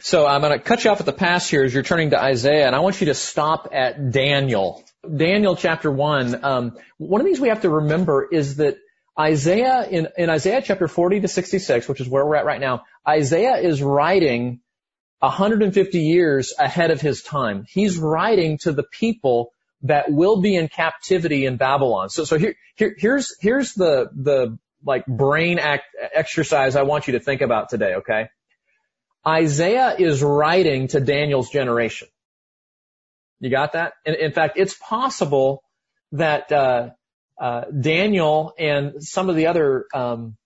So I'm going to cut you off at the pass here as you're turning to Isaiah, and I want you to stop at Daniel. Daniel chapter 1. Um, one of the things we have to remember is that Isaiah, in, in Isaiah chapter 40 to 66, which is where we're at right now, Isaiah is writing 150 years ahead of his time. He's writing to the people that will be in captivity in Babylon. So, so here, here, here's, here's the, the like brain act exercise I want you to think about today, okay? Isaiah is writing to Daniel's generation. You got that? In, fact, it's possible that uh, uh, Daniel and some of the other um,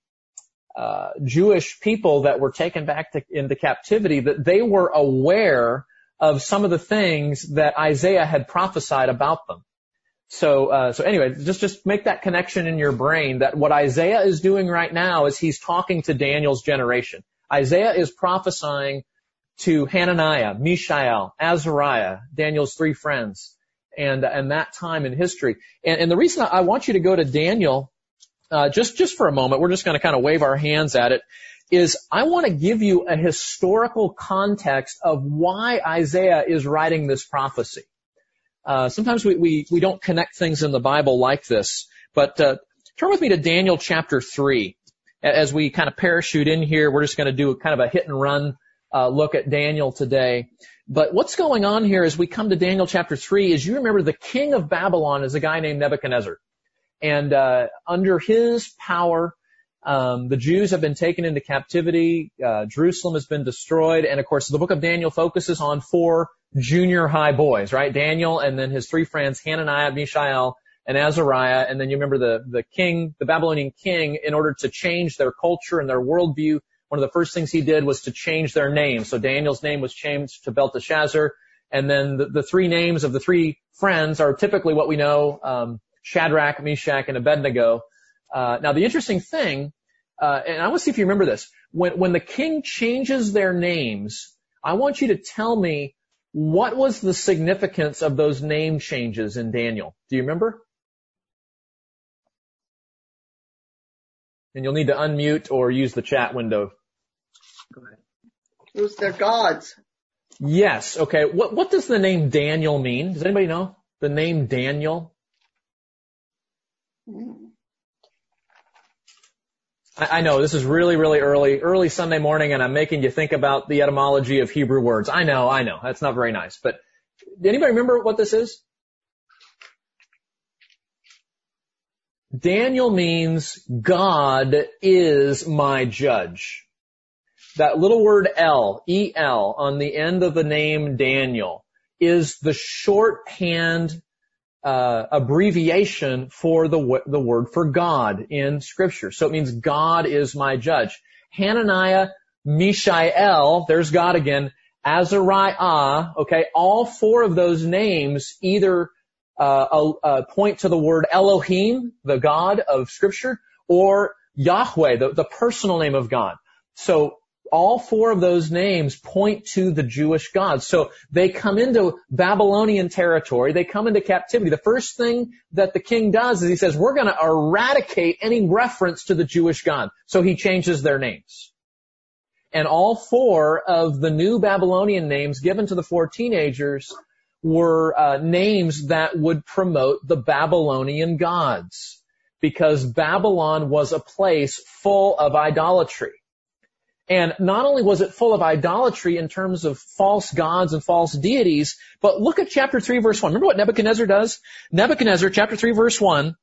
uh, Jewish people that were taken back to, into captivity that they were aware of some of the things that Isaiah had prophesied about them. So, uh, so anyway, just just make that connection in your brain that what Isaiah is doing right now is he's talking to Daniel's generation. Isaiah is prophesying to Hananiah, Mishael, Azariah, Daniel's three friends, and and that time in history. And, and the reason I want you to go to Daniel, uh, just just for a moment, we're just going to kind of wave our hands at it. Is I want to give you a historical context of why Isaiah is writing this prophecy. Uh, sometimes we, we we don't connect things in the Bible like this, but uh, turn with me to Daniel chapter three as we kind of parachute in here, we're just going to do a kind of a hit and run uh, look at Daniel today. But what's going on here as we come to Daniel chapter three is you remember the king of Babylon is a guy named Nebuchadnezzar, and uh, under his power, um, the Jews have been taken into captivity. Uh, Jerusalem has been destroyed, and of course, the book of Daniel focuses on four junior high boys, right? Daniel and then his three friends, Hananiah, Mishael, and Azariah, and then you remember the, the king, the Babylonian king, in order to change their culture and their worldview, one of the first things he did was to change their name. So Daniel's name was changed to Belteshazzar, and then the, the three names of the three friends are typically what we know, um, Shadrach, Meshach, and Abednego. Uh, now the interesting thing, uh, and I want to see if you remember this, when, when the king changes their names, I want you to tell me what was the significance of those name changes in Daniel? Do you remember? And you'll need to unmute or use the chat window. Go ahead. It was their gods. Yes. Okay. What what does the name Daniel mean? Does anybody know the name Daniel? I, I know this is really really early early Sunday morning, and I'm making you think about the etymology of Hebrew words. I know. I know. That's not very nice. But anybody remember what this is? Daniel means God is my judge. That little word L, E-L, on the end of the name Daniel is the shorthand uh, abbreviation for the the word for God in Scripture. So it means God is my judge. Hananiah, Mishael, there's God again. Azariah, okay, all four of those names either uh, uh, point to the word Elohim, the God of Scripture, or Yahweh, the, the personal name of God. So all four of those names point to the Jewish God. So they come into Babylonian territory. They come into captivity. The first thing that the king does is he says, we're going to eradicate any reference to the Jewish God. So he changes their names. And all four of the new Babylonian names given to the four teenagers were uh, names that would promote the Babylonian gods because Babylon was a place full of idolatry. And not only was it full of idolatry in terms of false gods and false deities, but look at chapter 3 verse 1. Remember what Nebuchadnezzar does? Nebuchadnezzar, chapter 3 verse 1,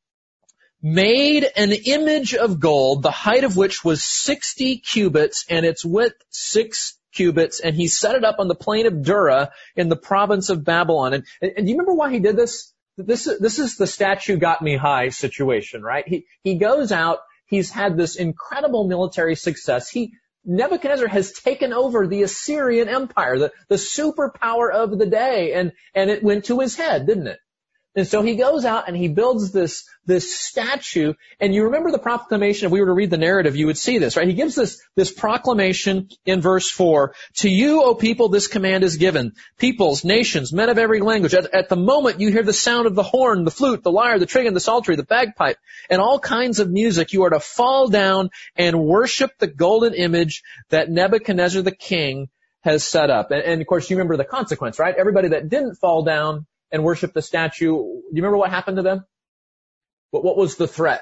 made an image of gold, the height of which was 60 cubits and its width 6 cubits and he set it up on the plain of Dura in the province of Babylon. And, and, and do you remember why he did this? This, this is the statue got me high situation, right? He, he goes out, he's had this incredible military success. He, Nebuchadnezzar has taken over the Assyrian Empire, the, the superpower of the day, and, and it went to his head, didn't it? And so he goes out and he builds this, this statue. And you remember the proclamation, if we were to read the narrative, you would see this, right? He gives this, this proclamation in verse 4. To you, O people, this command is given. Peoples, nations, men of every language. At, at the moment you hear the sound of the horn, the flute, the lyre, the trigon, the psaltery, the bagpipe, and all kinds of music, you are to fall down and worship the golden image that Nebuchadnezzar the king has set up. And, and of course, you remember the consequence, right? Everybody that didn't fall down and worship the statue, do you remember what happened to them? But what was the threat?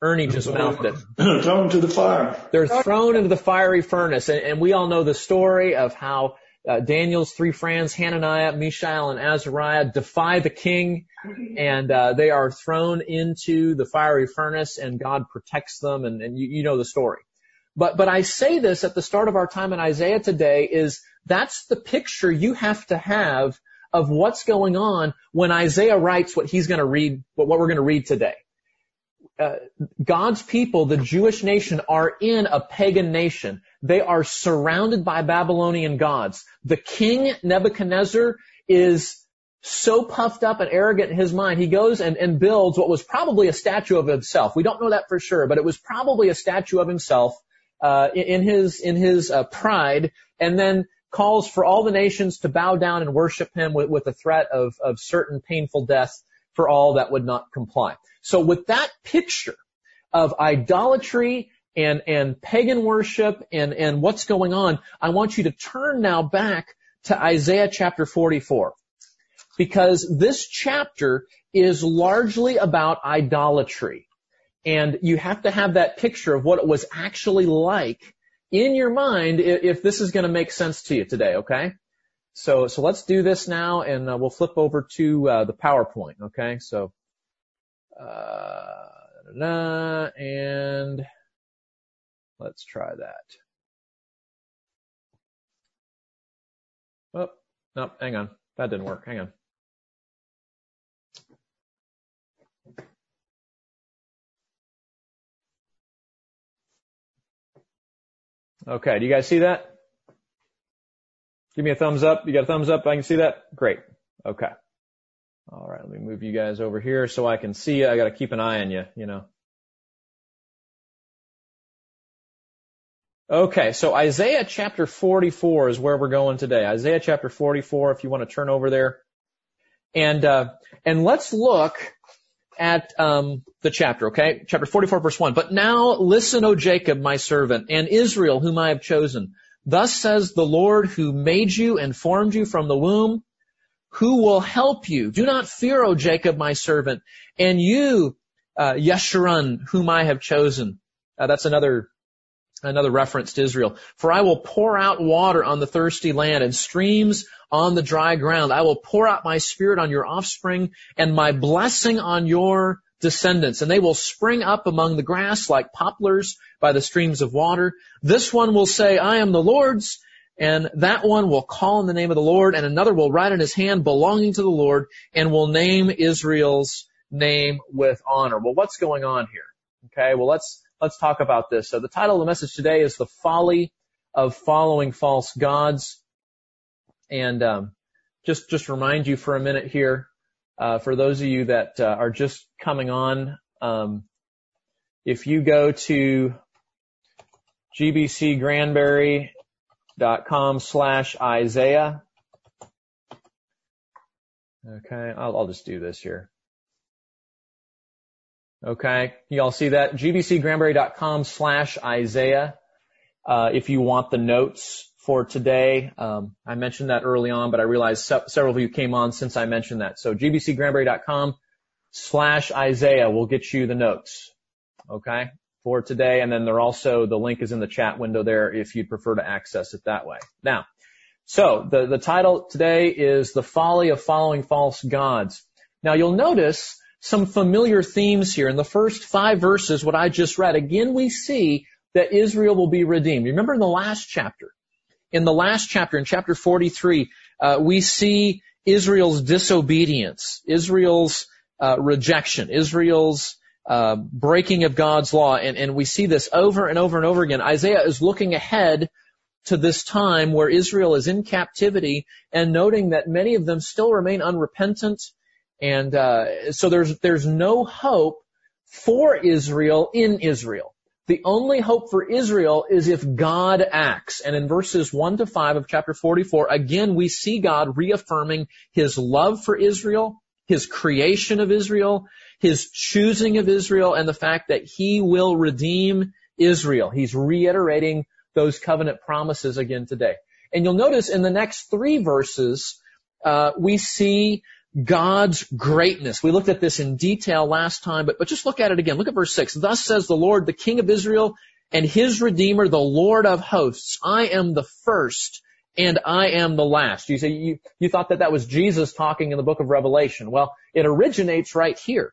Ernie just mouthed it. thrown to the fire. They're thrown into the fiery furnace. And, and we all know the story of how uh, Daniel's three friends, Hananiah, Mishael, and Azariah, defy the king, and uh, they are thrown into the fiery furnace, and God protects them, and, and you, you know the story. But but I say this at the start of our time in Isaiah today is that's the picture you have to have of what's going on when Isaiah writes what he's going to read, what, we're going to read today. Uh, God's people, the Jewish nation, are in a pagan nation. They are surrounded by Babylonian gods. The king Nebuchadnezzar is so puffed up and arrogant in his mind, he goes and, and builds what was probably a statue of himself. We don't know that for sure, but it was probably a statue of himself uh, in his in his uh, pride, and then calls for all the nations to bow down and worship him with, with threat of, of certain painful death for all that would not comply. So with that picture of idolatry and, and pagan worship and, and what's going on, I want you to turn now back to Isaiah chapter 44. Because this chapter is largely about idolatry. And you have to have that picture of what it was actually like in your mind if this is going to make sense to you today, okay? So, so let's do this now and uh, we'll flip over to uh, the PowerPoint, okay? So, uh, and let's try that. Oh, no, hang on. That didn't work. Hang on. Okay, do you guys see that? Give me a thumbs up. You got a thumbs up? I can see that? Great. Okay. All right, let me move you guys over here so I can see you. I got to keep an eye on you, you know. Okay, so Isaiah chapter 44 is where we're going today. Isaiah chapter 44, if you want to turn over there. And, uh, and let's look at um, the chapter, okay? Chapter 44, verse 1. But now listen, O Jacob, my servant, and Israel, whom I have chosen. Thus says the Lord who made you and formed you from the womb, who will help you. Do not fear, O Jacob, my servant, and you, uh, Yeshurun, whom I have chosen. Uh, that's another another reference to Israel. For I will pour out water on the thirsty land and streams on the dry ground. I will pour out my spirit on your offspring and my blessing on your descendants, and they will spring up among the grass like poplars by the streams of water. This one will say, I am the Lord's, and that one will call in the name of the Lord, and another will write in his hand belonging to the Lord, and will name Israel's name with honor. Well, what's going on here? Okay, well let's, let's talk about this. So the title of the message today is The Folly of Following False Gods. And um, just just remind you for a minute here, uh, for those of you that uh, are just coming on, um, if you go to gbcgranbury.com slash Isaiah, okay, I'll, I'll just do this here. Okay, you all see that? gbcgranbury.com slash Isaiah. Uh, if you want the notes for today. Um, I mentioned that early on, but I realized se- several of you came on since I mentioned that. So gbcgranbury.com slash Isaiah will get you the notes. Okay. For today. And then there also, the link is in the chat window there if you'd prefer to access it that way. Now, so the, the title today is The Folly of Following False Gods. Now you'll notice some familiar themes here. In the first five verses, what I just read, again we see that Israel will be redeemed. Remember in the last chapter, in the last chapter, in chapter 43, uh, we see Israel's disobedience, Israel's uh, rejection, Israel's uh, breaking of God's law, and, and we see this over and over and over again. Isaiah is looking ahead to this time where Israel is in captivity and noting that many of them still remain unrepentant, and uh, so there's there's no hope for Israel in Israel. The only hope for Israel is if God acts. And in verses 1 to 5 of chapter 44, again, we see God reaffirming His love for Israel, His creation of Israel, His choosing of Israel, and the fact that He will redeem Israel. He's reiterating those covenant promises again today. And you'll notice in the next three verses, uh, we see God's greatness. We looked at this in detail last time, but, but just look at it again. Look at verse 6. Thus says the Lord, the King of Israel and his Redeemer, the Lord of hosts. I am the first and I am the last. You say you, you thought that that was Jesus talking in the book of Revelation. Well, it originates right here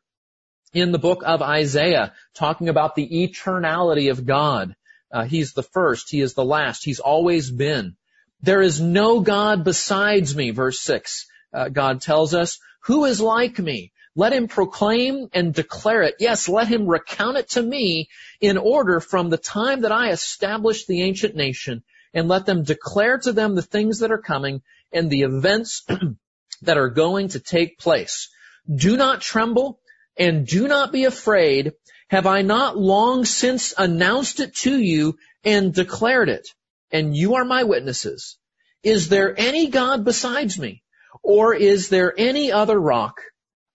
in the book of Isaiah, talking about the eternality of God. Uh, he's the first. He is the last. He's always been. There is no God besides me, verse 6 uh, God tells us, who is like me? Let him proclaim and declare it. Yes, let him recount it to me in order from the time that I established the ancient nation and let them declare to them the things that are coming and the events that are going to take place. Do not tremble and do not be afraid. Have I not long since announced it to you and declared it? And you are my witnesses. Is there any God besides me? Or is there any other rock?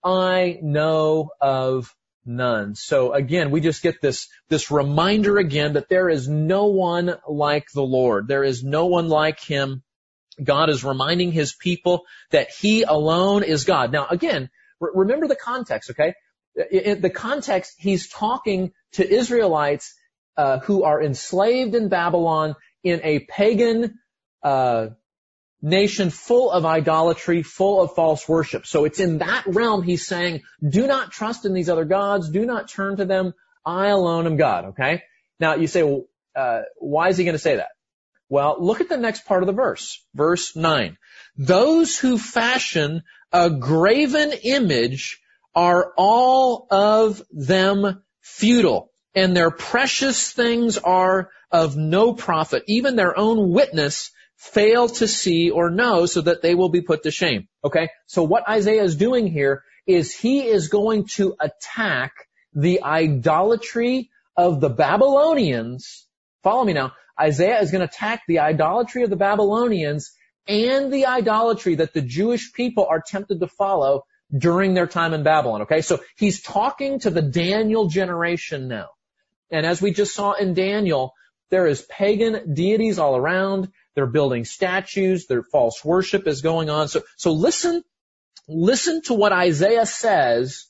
I know of none. So again, we just get this, this reminder again that there is no one like the Lord. There is no one like Him. God is reminding His people that He alone is God. Now again, remember the context, okay? In the context, He's talking to Israelites uh, who are enslaved in Babylon in a pagan uh, nation full of idolatry, full of false worship. So it's in that realm he's saying, do not trust in these other gods, do not turn to them, I alone am God, okay? Now you say, well, uh, why is he going to say that? Well, look at the next part of the verse, verse 9. Those who fashion a graven image are all of them futile, and their precious things are of no profit. Even their own witness fail to see or know so that they will be put to shame. Okay? So what Isaiah is doing here is he is going to attack the idolatry of the Babylonians. Follow me now. Isaiah is going to attack the idolatry of the Babylonians and the idolatry that the Jewish people are tempted to follow during their time in Babylon. Okay? So he's talking to the Daniel generation now. And as we just saw in Daniel, there is pagan deities all around. They're building statues. Their false worship is going on. So, so listen, listen to what Isaiah says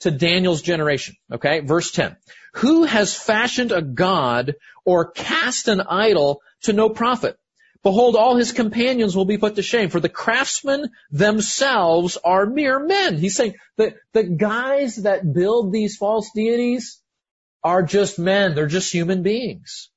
to Daniel's generation. Okay. Verse 10. Who has fashioned a god or cast an idol to no profit? Behold, all his companions will be put to shame, for the craftsmen themselves are mere men. He's saying that the guys that build these false deities are just men. They're just human beings.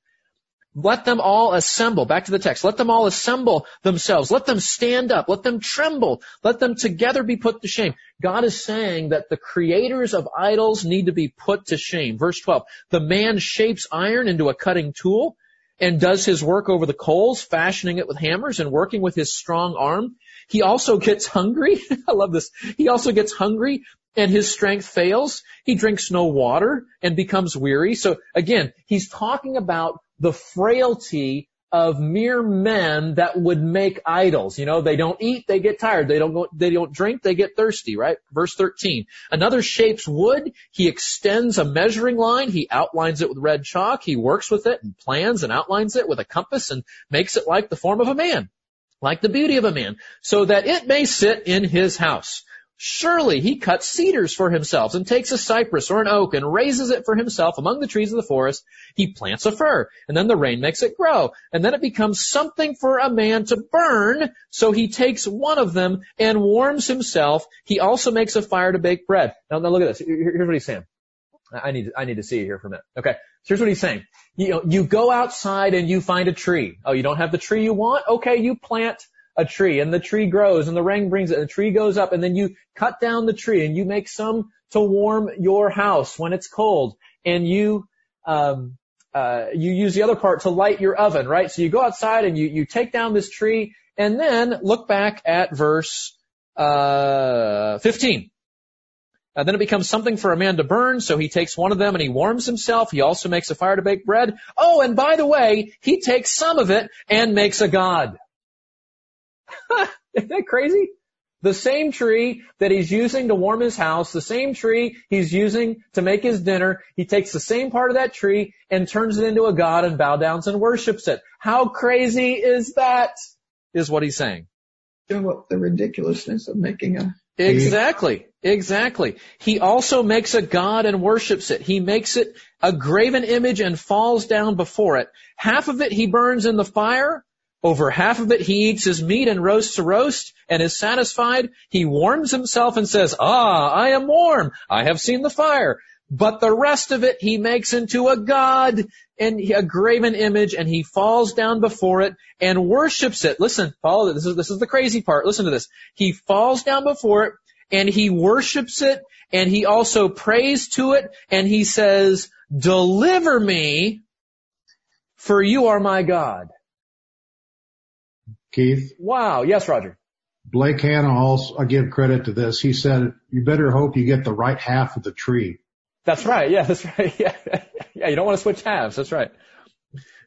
Let them all assemble. Back to the text. Let them all assemble themselves. Let them stand up. Let them tremble. Let them together be put to shame. God is saying that the creators of idols need to be put to shame. Verse 12. The man shapes iron into a cutting tool and does his work over the coals, fashioning it with hammers and working with his strong arm. He also gets hungry. I love this. He also gets hungry and his strength fails. He drinks no water and becomes weary. So again, he's talking about the frailty of mere men that would make idols. You know, they don't eat, they get tired. They don't go, they don't drink, they get thirsty, right? Verse 13. Another shapes wood. He extends a measuring line. He outlines it with red chalk. He works with it and plans and outlines it with a compass and makes it like the form of a man, like the beauty of a man, so that it may sit in his house. Surely he cuts cedars for himself and takes a cypress or an oak and raises it for himself among the trees of the forest. He plants a fir and then the rain makes it grow and then it becomes something for a man to burn. So he takes one of them and warms himself. He also makes a fire to bake bread. Now, now look at this. Here's what he's saying. I need, I need to see it here for a minute. Okay. Here's what he's saying. You know, you go outside and you find a tree. Oh, you don't have the tree you want? Okay, you plant a tree and the tree grows and the rain brings it and the tree goes up and then you cut down the tree and you make some to warm your house when it's cold and you um, uh, you use the other part to light your oven, right? So you go outside and you you take down this tree and then look back at verse uh, 15. Uh, then it becomes something for a man to burn, so he takes one of them and he warms himself. He also makes a fire to bake bread. Oh, and by the way, he takes some of it and makes a god. Isn't that crazy? The same tree that he's using to warm his house, the same tree he's using to make his dinner, he takes the same part of that tree and turns it into a god and bow downs and worships it. How crazy is that? Is what he's saying. Show up the ridiculousness of making a Exactly. Exactly. He also makes a god and worships it. He makes it a graven image and falls down before it. Half of it he burns in the fire. Over half of it he eats his meat and roasts a roast and is satisfied. He warms himself and says, Ah, I am warm. I have seen the fire. But the rest of it he makes into a god and a graven image and he falls down before it and worships it. Listen, follow this is, this is the crazy part. Listen to this. He falls down before it and he worships it and he also prays to it and he says, deliver me for you are my God. Keith, Wow. Yes, Roger. Blake Hanna also, I give credit to this. He said, you better hope you get the right half of the tree. That's right. Yeah, that's right. Yeah. Yeah, you don't want to switch halves. That's right.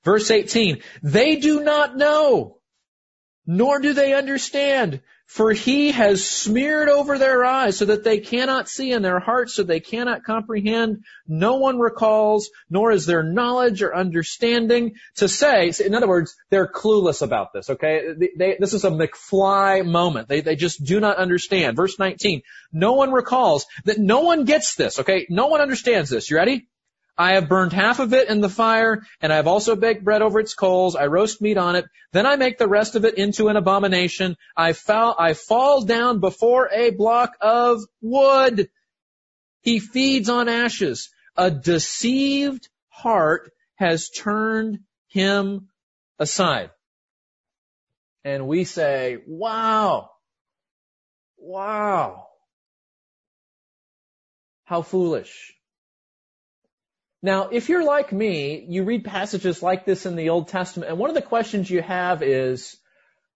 Verse 18. They do not know, nor do they understand, for he has smeared over their eyes so that they cannot see and their hearts so they cannot comprehend. No one recalls, nor is there knowledge or understanding to say. In other words, they're clueless about this, okay? They, they, this is a McFly moment. They, they just do not understand. Verse 19. No one recalls that no one gets this, okay? No one understands this. You ready? I have burned half of it in the fire, and I have also baked bread over its coals. I roast meat on it. Then I make the rest of it into an abomination. I fall, I fall down before a block of wood. He feeds on ashes. A deceived heart has turned him aside. And we say, wow, wow, how foolish. Now, if you're like me, you read passages like this in the Old Testament, and one of the questions you have is,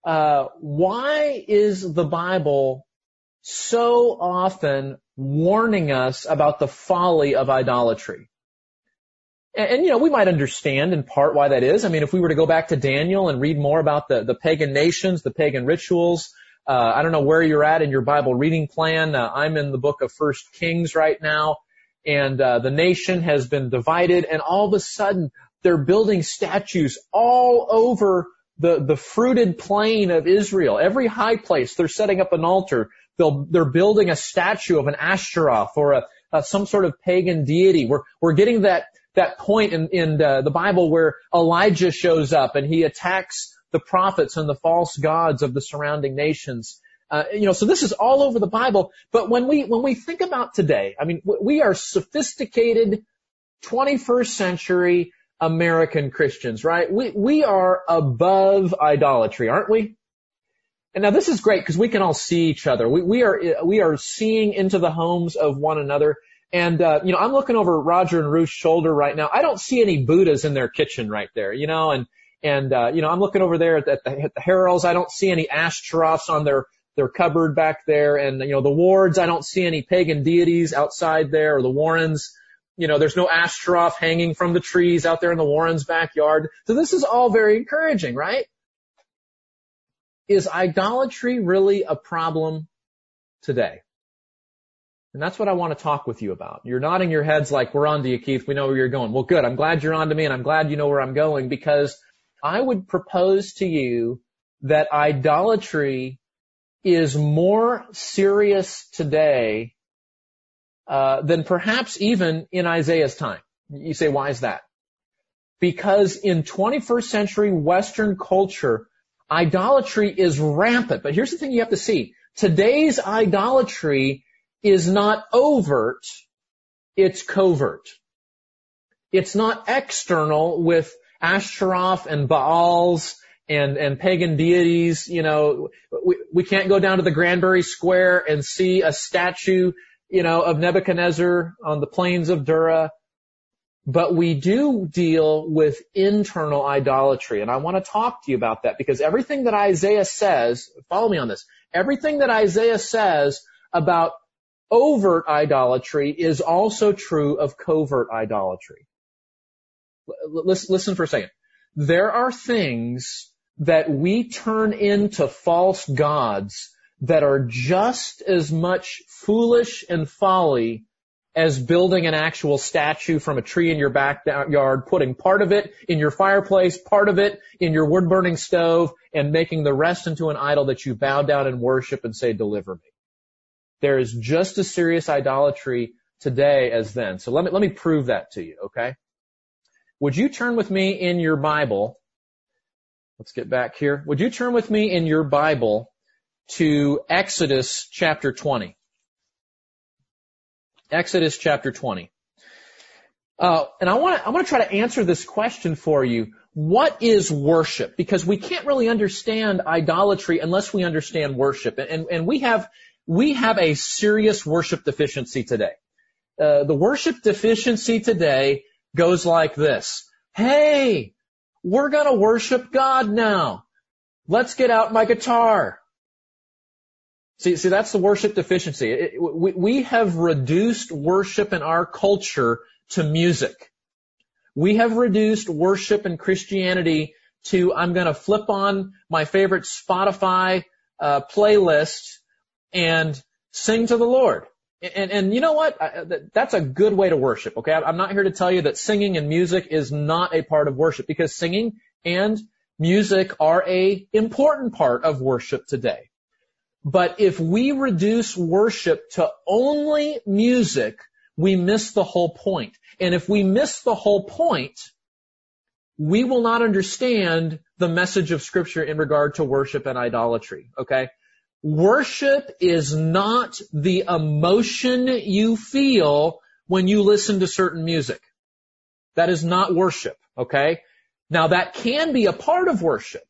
uh, why is the Bible so often warning us about the folly of idolatry? And, and, you know, we might understand in part why that is. I mean, if we were to go back to Daniel and read more about the, the pagan nations, the pagan rituals, uh, I don't know where you're at in your Bible reading plan. Uh, I'm in the book of First Kings right now and uh, the nation has been divided, and all of a sudden they're building statues all over the the fruited plain of Israel. Every high place they're setting up an altar. They'll, they're building a statue of an Ashtaroth or a, a some sort of pagan deity. We're we're getting that that point in in uh, the Bible where Elijah shows up and he attacks the prophets and the false gods of the surrounding nations. Uh, you know, so this is all over the Bible. But when we when we think about today, I mean, we are sophisticated 21st century American Christians, right? We we are above idolatry, aren't we? And now this is great because we can all see each other. We we are we are seeing into the homes of one another. And uh, you know, I'm looking over Roger and Ruth's shoulder right now. I don't see any Buddhas in their kitchen right there, you know, and and uh, you know, I'm looking over there at the, at the. I don't see any Ashtaroths on their their cupboard back there. And, you know, the wards, I don't see any pagan deities outside there or the Warrens. You know, there's no Ashtaroth hanging from the trees out there in the Warrens backyard. So this is all very encouraging, right? Is idolatry really a problem today? And that's what I want to talk with you about. You're nodding your heads like we're on to you, Keith. We know where you're going. Well, good. I'm glad you're on to me and I'm glad you know where I'm going because I would propose to you that idolatry is more serious today uh, than perhaps even in Isaiah's time. You say, why is that? Because in 21st century Western culture, idolatry is rampant. But here's the thing you have to see. Today's idolatry is not overt, it's covert. It's not external with Ashtaroth and Baals and, and pagan deities, you know, we, we can't go down to the Granbury Square and see a statue, you know, of Nebuchadnezzar on the plains of Dura. But we do deal with internal idolatry. And I want to talk to you about that because everything that Isaiah says, follow me on this, everything that Isaiah says about overt idolatry is also true of covert idolatry. Listen, listen for a second. There are things that we turn into false gods that are just as much foolish and folly as building an actual statue from a tree in your backyard, putting part of it in your fireplace, part of it in your wood burning stove, and making the rest into an idol that you bow down and worship and say, deliver me. There is just as serious idolatry today as then. So let me, let me prove that to you, okay? Would you turn with me in your Bible? Let's get back here. Would you turn with me in your Bible to Exodus chapter 20? Exodus chapter 20. Uh, and I want to I want to try to answer this question for you. What is worship? Because we can't really understand idolatry unless we understand worship, and and we have we have a serious worship deficiency today. Uh, the worship deficiency today goes like this: Hey, we're gonna worship God now. Let's get out my guitar. See, see, that's the worship deficiency. It, we, we have reduced worship in our culture to music. We have reduced worship in Christianity to I'm going to flip on my favorite Spotify uh, playlist and sing to the Lord. And, and you know what? That's a good way to worship. Okay, I'm not here to tell you that singing and music is not a part of worship because singing and music are a important part of worship today. But if we reduce worship to only music, we miss the whole point. And if we miss the whole point, we will not understand the message of scripture in regard to worship and idolatry. Okay? Worship is not the emotion you feel when you listen to certain music. That is not worship. Okay? Now that can be a part of worship.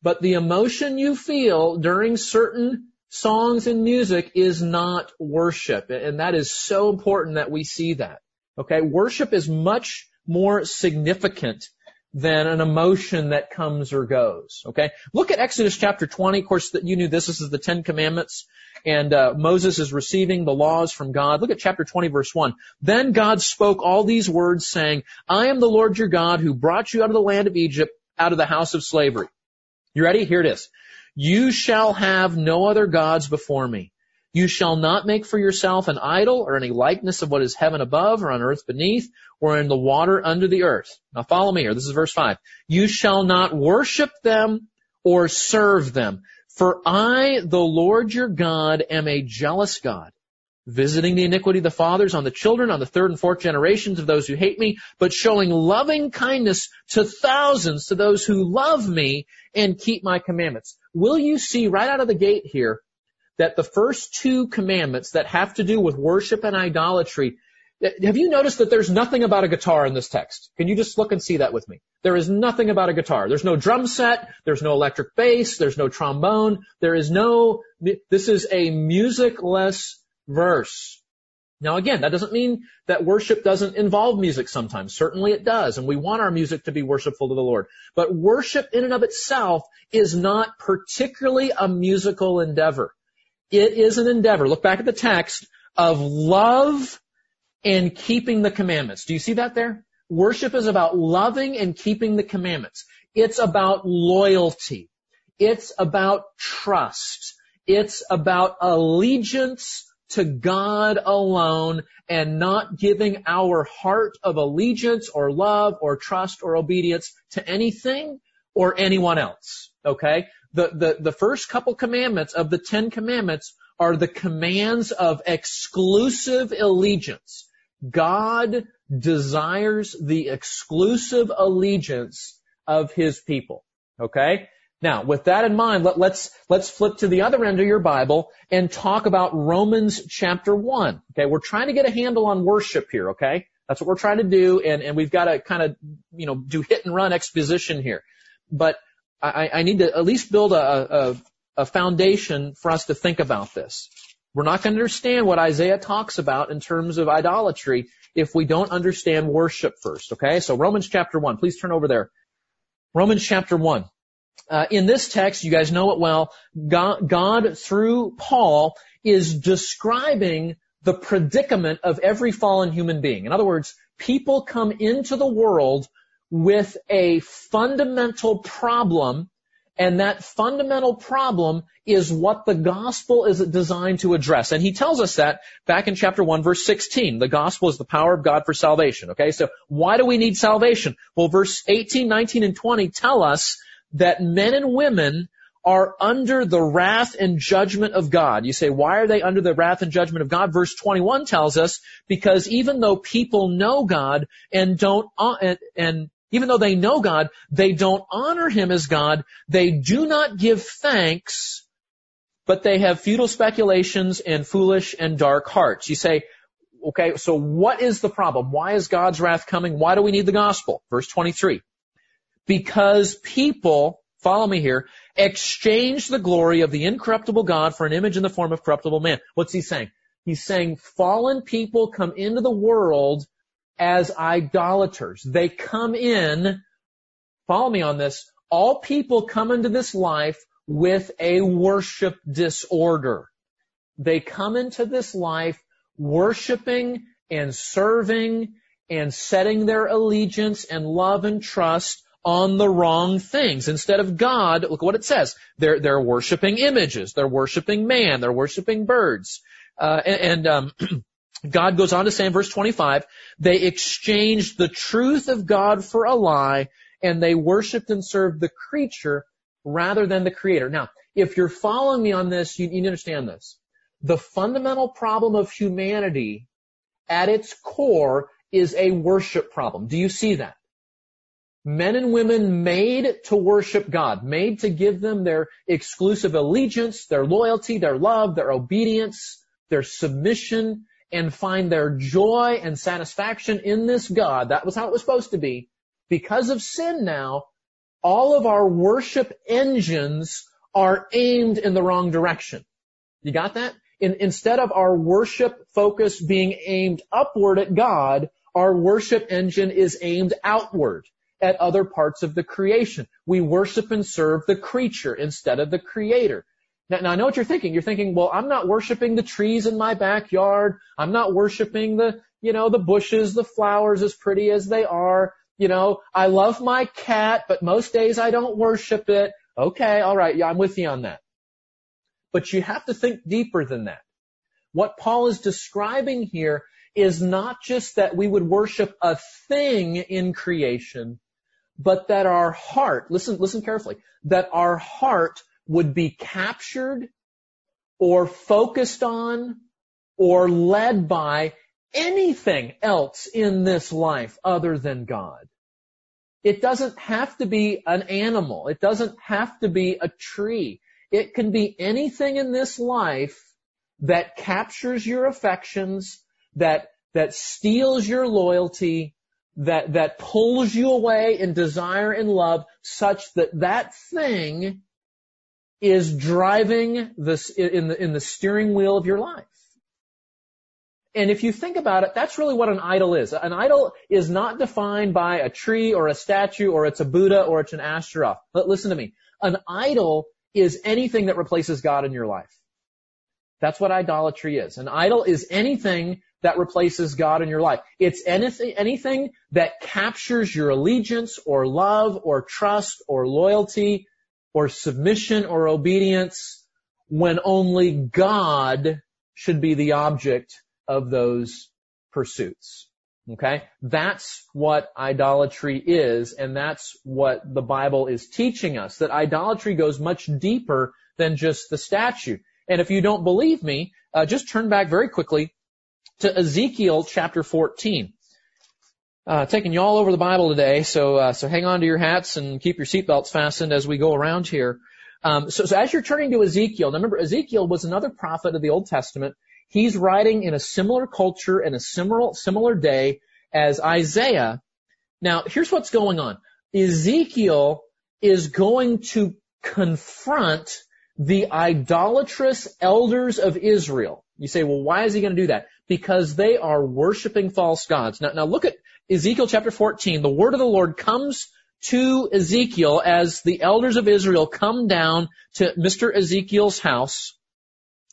But the emotion you feel during certain songs and music is not worship. And that is so important that we see that. Okay. Worship is much more significant than an emotion that comes or goes. Okay. Look at Exodus chapter 20. Of course, you knew this. This is the Ten Commandments. And uh, Moses is receiving the laws from God. Look at chapter 20 verse 1. Then God spoke all these words saying, I am the Lord your God who brought you out of the land of Egypt, out of the house of slavery. You ready? Here it is. You shall have no other gods before me. You shall not make for yourself an idol or any likeness of what is heaven above or on earth beneath or in the water under the earth. Now follow me here. This is verse 5. You shall not worship them or serve them. For I, the Lord your God, am a jealous God visiting the iniquity of the fathers on the children, on the third and fourth generations of those who hate me, but showing loving kindness to thousands to those who love me and keep my commandments. Will you see right out of the gate here that the first two commandments that have to do with worship and idolatry, have you noticed that there's nothing about a guitar in this text? Can you just look and see that with me? There is nothing about a guitar. There's no drum set. There's no electric bass. There's no trombone. There is no, this is a musicless verse. Now again, that doesn't mean that worship doesn't involve music sometimes. Certainly it does, and we want our music to be worshipful to the Lord. But worship in and of itself is not particularly a musical endeavor. It is an endeavor. Look back at the text of love and keeping the commandments. Do you see that there? Worship is about loving and keeping the commandments. It's about loyalty. It's about trust. It's about allegiance to God alone and not giving our heart of allegiance or love or trust or obedience to anything or anyone else. Okay? The, the, the first couple commandments of the Ten Commandments are the commands of exclusive allegiance. God desires the exclusive allegiance of His people. Okay? Now, with that in mind, let, us let's, let's flip to the other end of your Bible and talk about Romans chapter 1. Okay, we're trying to get a handle on worship here, okay? That's what we're trying to do, and, and we've got to kind of, you know, do hit and run exposition here. But I, I need to at least build a, a, a foundation for us to think about this. We're not going to understand what Isaiah talks about in terms of idolatry if we don't understand worship first, okay? So Romans chapter 1, please turn over there. Romans chapter 1. Uh, in this text, you guys know it well, God, God, through Paul is describing the predicament of every fallen human being. In other words, people come into the world with a fundamental problem And that fundamental problem is what the gospel is designed to address. And he tells us that back in chapter 1 verse 16. The gospel is the power of God for salvation. Okay, so why do we need salvation? Well, verse 18, 19, and 20 tell us that men and women are under the wrath and judgment of God. You say, why are they under the wrath and judgment of God? Verse 21 tells us, because even though people know God and don't, uh, and, and even though they know God, they don't honor Him as God. They do not give thanks, but they have futile speculations and foolish and dark hearts. You say, okay, so what is the problem? Why is God's wrath coming? Why do we need the gospel? Verse 23. Because people, follow me here, exchange the glory of the incorruptible God for an image in the form of corruptible man. What's he saying? He's saying fallen people come into the world as idolaters. They come in, follow me on this, all people come into this life with a worship disorder. They come into this life worshiping and serving and setting their allegiance and love and trust on the wrong things. Instead of God, look what it says. They're, they're worshiping images. They're worshiping man. They're worshiping birds. Uh, and, and um, God goes on to say in verse 25, they exchanged the truth of God for a lie, and they worshiped and served the creature rather than the creator. Now, if you're following me on this, you, need to understand this. The fundamental problem of humanity at its core is a worship problem. Do you see that? Men and women made to worship God, made to give them their exclusive allegiance, their loyalty, their love, their obedience, their submission, and find their joy and satisfaction in this God. That was how it was supposed to be. Because of sin now, all of our worship engines are aimed in the wrong direction. You got that? In, instead of our worship focus being aimed upward at God, our worship engine is aimed outward at other parts of the creation. We worship and serve the creature instead of the creator. Now, now, I know what you're thinking. You're thinking, well, I'm not worshiping the trees in my backyard. I'm not worshiping the, you know, the bushes, the flowers as pretty as they are. You know, I love my cat, but most days I don't worship it. Okay, alright, yeah, I'm with you on that. But you have to think deeper than that. What Paul is describing here is not just that we would worship a thing in creation, but that our heart, listen, listen carefully, that our heart would be captured or focused on or led by anything else in this life other than God. It doesn't have to be an animal. It doesn't have to be a tree. It can be anything in this life that captures your affections, that, that steals your loyalty, that, that pulls you away in desire and love such that that thing is driving this in the, in the steering wheel of your life. And if you think about it, that's really what an idol is. An idol is not defined by a tree or a statue or it's a Buddha or it's an Ashtaroth. But listen to me. An idol is anything that replaces God in your life. That's what idolatry is. An idol is anything that replaces God in your life. It's anything, anything that captures your allegiance or love or trust or loyalty or submission or obedience when only God should be the object of those pursuits. Okay? That's what idolatry is, and that's what the Bible is teaching us, that idolatry goes much deeper than just the statue. And if you don't believe me, uh, just turn back very quickly to Ezekiel chapter 14. Uh, taking you all over the Bible today, so uh, so hang on to your hats and keep your seatbelts fastened as we go around here. Um, so, so as you're turning to Ezekiel, now remember Ezekiel was another prophet of the Old Testament. He's writing in a similar culture and a similar similar day as Isaiah. Now, here's what's going on. Ezekiel is going to confront the idolatrous elders of Israel. You say, well, why is he going to do that? Because they are worshiping false gods. Now, now look at Ezekiel chapter 14, the word of the Lord comes to Ezekiel as the elders of Israel come down to Mr. Ezekiel's house.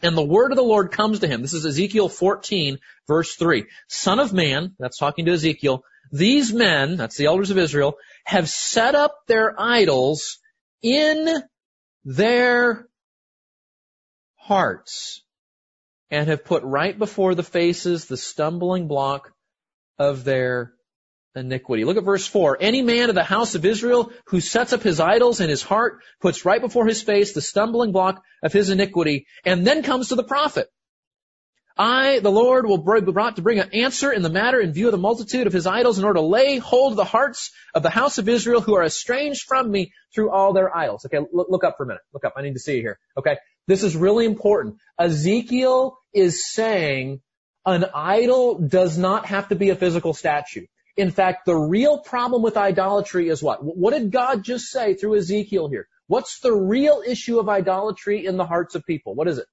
And the word of the Lord comes to him. This is Ezekiel 14 verse 3. Son of man, that's talking to Ezekiel, these men, that's the elders of Israel, have set up their idols in their hearts and have put right before the faces the stumbling block of their iniquity. Look at verse 4. Any man of the house of Israel who sets up his idols in his heart puts right before his face the stumbling block of his iniquity and then comes to the prophet. I, the Lord, will be brought to bring an answer in the matter in view of the multitude of his idols in order to lay hold of the hearts of the house of Israel who are estranged from me through all their idols. Okay, look, look up for a minute. Look up. I need to see you here. Okay. This is really important. Ezekiel is saying an idol does not have to be a physical statue. In fact, the real problem with idolatry is what? What did God just say through Ezekiel here? What's the real issue of idolatry in the hearts of people? What is it?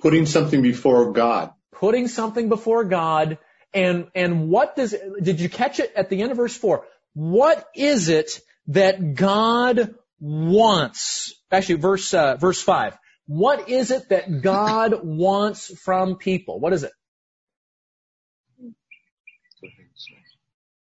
Putting something before God. Putting something before God. And, and what does, did you catch it at the end of verse 4? What is it that God wants? Actually, verse, uh, verse 5. What is it that God wants from people? What is it?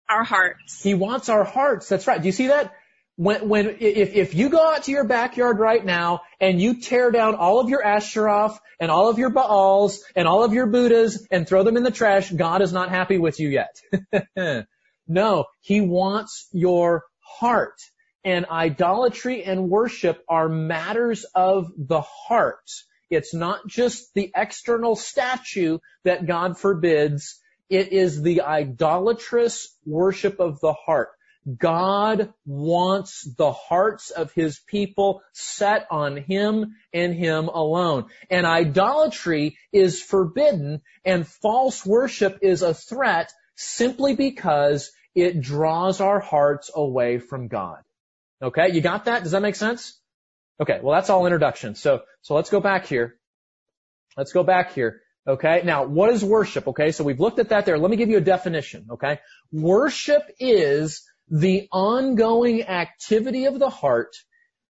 Our hearts. He wants our hearts. That's right. Do you see that? When, when, if, if you go out to your backyard right now and you tear down all of your Asheroth and all of your Baals and all of your Buddhas and throw them in the trash, God is not happy with you yet. no, He wants your heart and idolatry and worship are matters of the heart. It's not just the external statue that God forbids. It is the idolatrous worship of the heart. God wants the hearts of His people set on Him and Him alone. And idolatry is forbidden and false worship is a threat simply because it draws our hearts away from God. Okay, you got that? Does that make sense? Okay, well that's all introduction. So, so let's go back here. Let's go back here. Okay, now what is worship? Okay, so we've looked at that there. Let me give you a definition. Okay, worship is the ongoing activity of the heart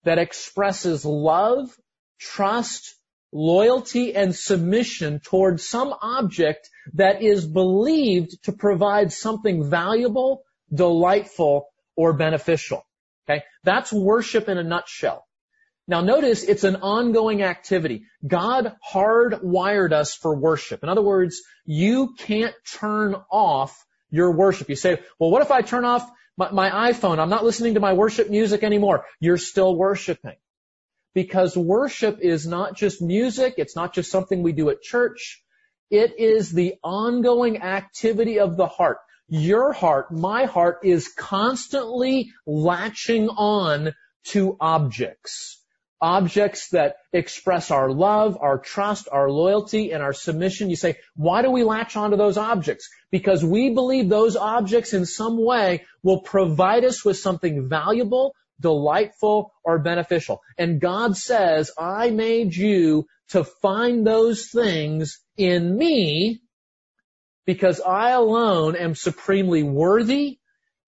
that expresses love, trust, loyalty, and submission towards some object that is believed to provide something valuable, delightful, or beneficial. Okay? That's worship in a nutshell. Now notice it's an ongoing activity. God hardwired us for worship. In other words, you can't turn off your worship. You say, well, what if I turn off my, my, iPhone? I'm not listening to my worship music anymore. You're still worshiping. Because worship is not just music. It's not just something we do at church. It is the ongoing activity of the heart your heart, my heart is constantly latching on to objects. Objects that express our love, our trust, our loyalty, and our submission. You say, why do we latch onto those objects? Because we believe those objects in some way will provide us with something valuable, delightful, or beneficial. And God says, I made you to find those things in me because I alone am supremely worthy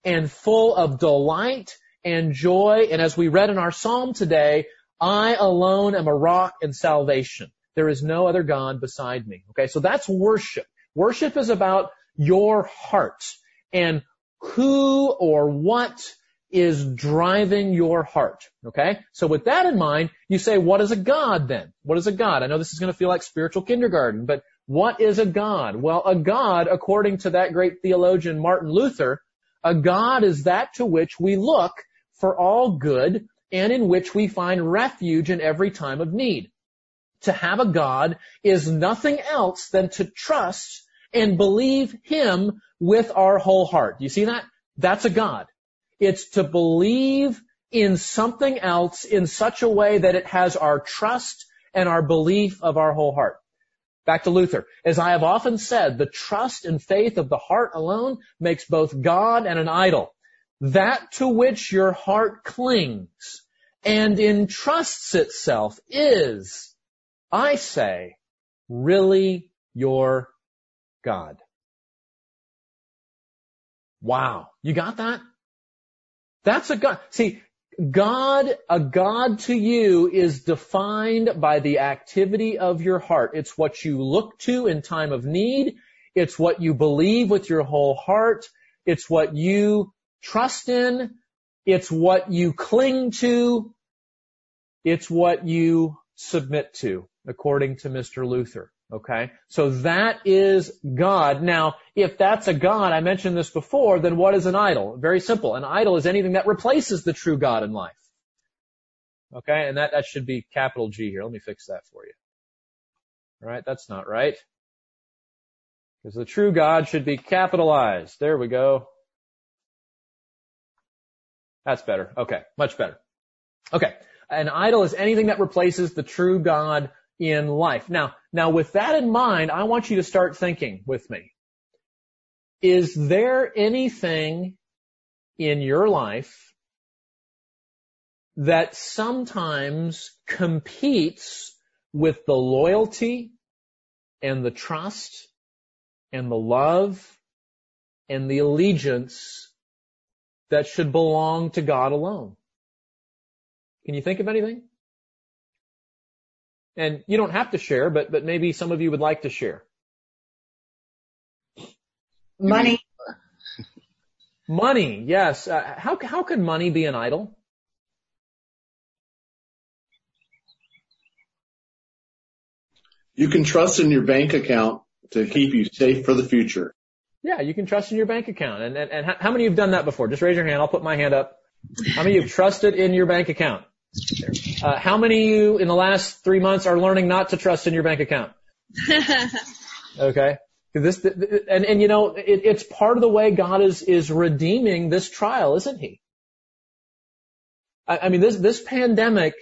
and full of delight and joy. And as we read in our psalm today, I alone am a rock and salvation. There is no other God beside me. Okay, so that's worship. Worship is about your heart and who or what is driving your heart. Okay? So with that in mind, you say, what is a God then? What is a God? I know this is going to feel like spiritual kindergarten, but what is a God? Well, a God, according to that great theologian Martin Luther, a God is that to which we look for all good and in which we find refuge in every time of need. To have a God is nothing else than to trust and believe Him with our whole heart. You see that? That's a God. It's to believe in something else in such a way that it has our trust and our belief of our whole heart. Back to Luther. As I have often said, the trust and faith of the heart alone makes both God and an idol. That to which your heart clings and entrusts itself is, I say, really your God. Wow. You got that? That's a God. See, God, a God to you is defined by the activity of your heart. It's what you look to in time of need. It's what you believe with your whole heart. It's what you trust in. It's what you cling to. It's what you submit to, according to Mr. Luther. Okay? So that is God. Now, if that's a God, I mentioned this before, then what is an idol? Very simple. An idol is anything that replaces the true God in life. Okay? And that, that should be capital G here. Let me fix that for you. All right? That's not right. Because the true God should be capitalized. There we go. That's better. Okay. Much better. Okay. An idol is anything that replaces the true God in life. Now, now with that in mind, I want you to start thinking with me. Is there anything in your life that sometimes competes with the loyalty and the trust and the love and the allegiance that should belong to God alone? Can you think of anything? And you don't have to share, but, but maybe some of you would like to share. Money. Money, yes. Uh, how, how could money be an idol? You can trust in your bank account to keep you safe for the future. Yeah, you can trust in your bank account. And, and, and how many of you have done that before? Just raise your hand. I'll put my hand up. How many of you have trusted in your bank account? Uh, how many of you in the last three months are learning not to trust in your bank account? Okay. This, and, and you know, it, it's part of the way God is, is redeeming this trial, isn't he? I, I mean, this, this pandemic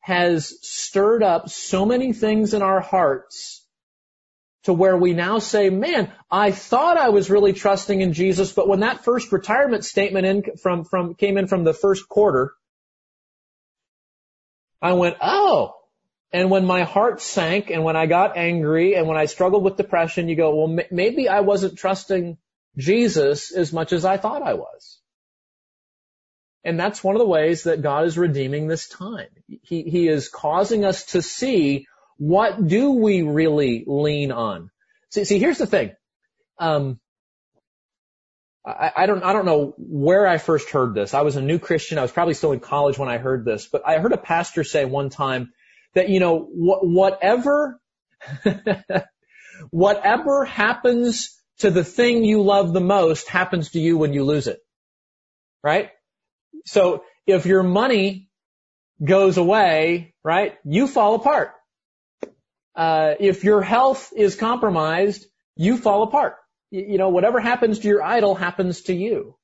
has stirred up so many things in our hearts to where we now say, man, I thought I was really trusting in Jesus, but when that first retirement statement in from, from, came in from the first quarter, I went, oh. And when my heart sank and when I got angry and when I struggled with depression, you go, well, maybe I wasn't trusting Jesus as much as I thought I was. And that's one of the ways that God is redeeming this time. He, he is causing us to see what do we really lean on. See, see, here's the thing. Um, I, I don't, I don't know where I first heard this. I was a new Christian. I was probably still in college when I heard this, but I heard a pastor say one time that, you know, wh- whatever, whatever happens to the thing you love the most happens to you when you lose it. Right? So if your money goes away, right, you fall apart. Uh, if your health is compromised, you fall apart. You, know, whatever happens to your idol happens to you.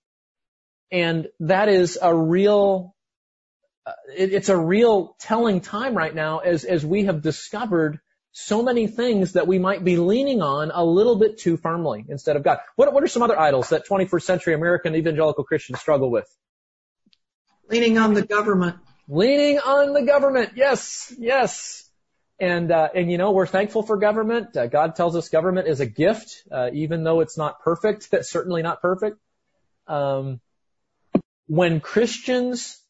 And that is a real, uh, it, it's a real telling time right now as, as we have discovered so many things that we might be leaning on a little bit too firmly instead of God. What, what are some other idols that 21st century American evangelical Christians struggle with? Leaning on the government. Leaning on the government. Yes, yes. And uh, and you know we're thankful for government. Uh, God tells us government is a gift, uh, even though it's not perfect. It's certainly not perfect. Um, when Christians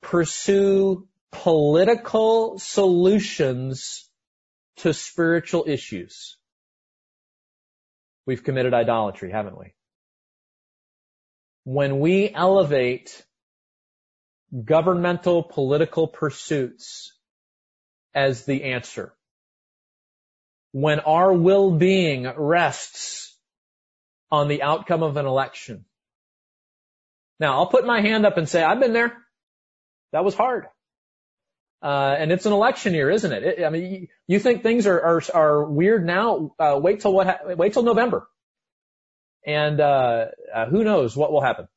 pursue political solutions to spiritual issues, we've committed idolatry, haven't we? When we elevate governmental political pursuits as the answer. When our well-being rests on the outcome of an election. Now, I'll put my hand up and say, I've been there. That was hard. Uh, and it's an election year, isn't it? it I mean, you, think things are, are, are weird now? Uh, wait till what, ha- wait till November. And, uh, uh who knows what will happen.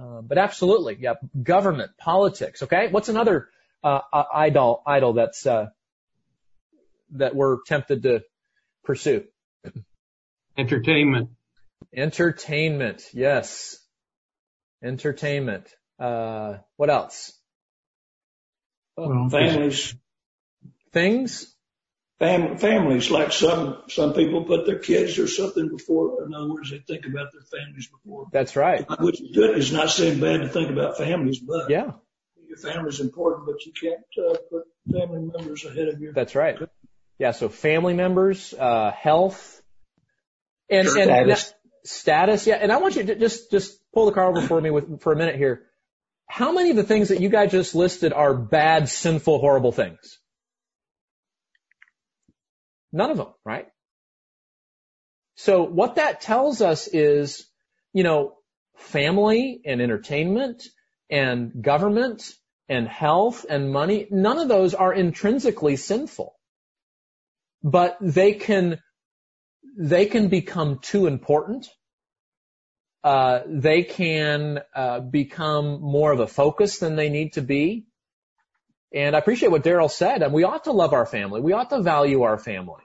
Uh, but absolutely, yeah, government, politics, okay? What's another uh, idol idol that's uh, that we're tempted to pursue? Entertainment. Entertainment, yes. Entertainment. Uh, what else? Well, families. Things. Fam- families, like some some people put their kids or something before. In other words, they think about their families before. That's right. Which is good. It's not saying bad to think about families, but yeah, your family's important, but you can't uh, put family members ahead of your. That's right. Yeah. So family members, uh, health, and, Sure. and Status. status. Yeah. And I want you to just just pull the car over for me with, for a minute here. How many of the things that you guys just listed are bad, sinful, horrible things? None of them, right? So what that tells us is, you know, family and entertainment and government and health and money, none of those are intrinsically sinful. But they can, they can become too important. Uh, they can uh, become more of a focus than they need to be. And I appreciate what Daryl said. And we ought to love our family. We ought to value our family.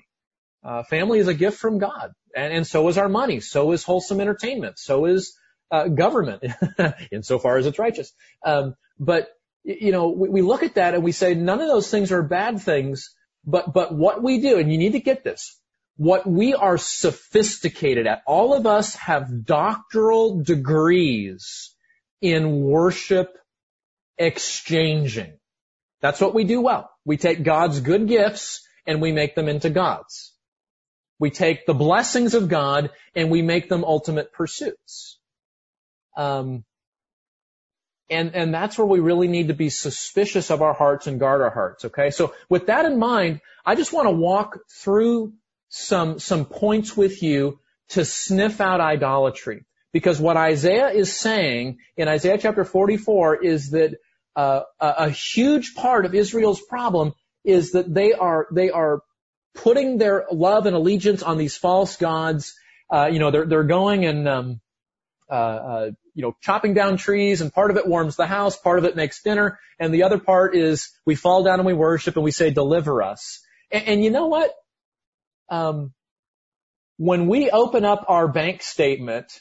Uh, family is a gift from God, and, and so is our money. So is wholesome entertainment. So is uh, government, insofar as it's righteous. Um, but you know, we, we look at that and we say none of those things are bad things. But but what we do, and you need to get this, what we are sophisticated at. All of us have doctoral degrees in worship exchanging. That's what we do well. We take God's good gifts and we make them into gods. We take the blessings of God and we make them ultimate pursuits. Um, and, and that's where we really need to be suspicious of our hearts and guard our hearts. Okay. So with that in mind, I just want to walk through some, some points with you to sniff out idolatry. Because what Isaiah is saying in Isaiah chapter 44 is that uh, a, a huge part of Israel's problem is that they are they are putting their love and allegiance on these false gods. Uh, you know, they're they're going and um, you know chopping down trees, and part of it warms the house, part of it makes dinner, and the other part is we fall down and we worship and we say, "Deliver us." And, and you know what? Um, when we open up our bank statement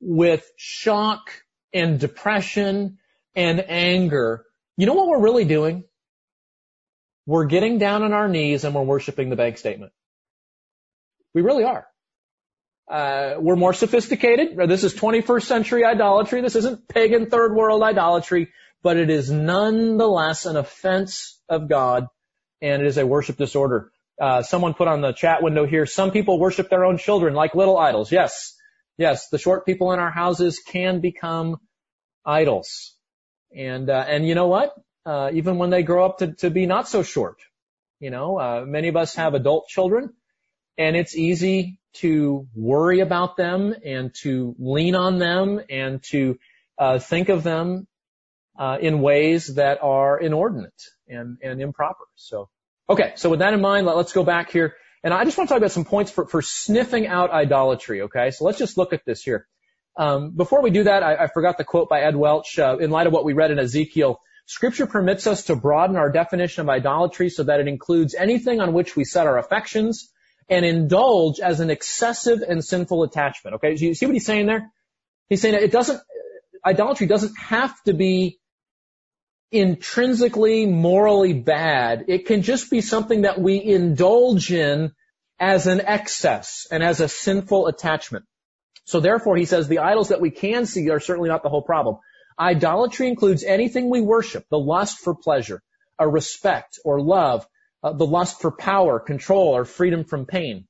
with shock and depression and anger, you know what we're really doing? We're getting down on our knees and we're worshiping the bank statement. We really are. Uh, we're more sophisticated. This is 21st century idolatry. This isn't pagan third world idolatry, but it is nonetheless an offense of God and it is a worship disorder. Uh, someone put on the chat window here, some people worship their own children like little idols. Yes. Yes. The short people in our houses can become idols. And, uh, and you know what? uh, even when they grow up to, to be not so short. You know, uh, many of us have adult children, and it's easy to worry about them and to lean on them and to uh, think of them uh, in ways that are inordinate and, and improper. So, okay, so with that in mind, let, us go back here. And I just want to talk about some points for, for sniffing out idolatry, okay? So let's just look at this here. Um, before we do that, I, I, forgot the quote by Ed Welch. Uh, in light of what we read in Ezekiel, Scripture permits us to broaden our definition of idolatry so that it includes anything on which we set our affections and indulge as an excessive and sinful attachment. Okay, you see what he's saying there? He's saying that it doesn't, idolatry doesn't have to be intrinsically morally bad. It can just be something that we indulge in as an excess and as a sinful attachment. So therefore, he says the idols that we can see are certainly not the whole problem. Idolatry includes anything we worship, the lust for pleasure, a respect or love, uh, the lust for power, control, or freedom from pain.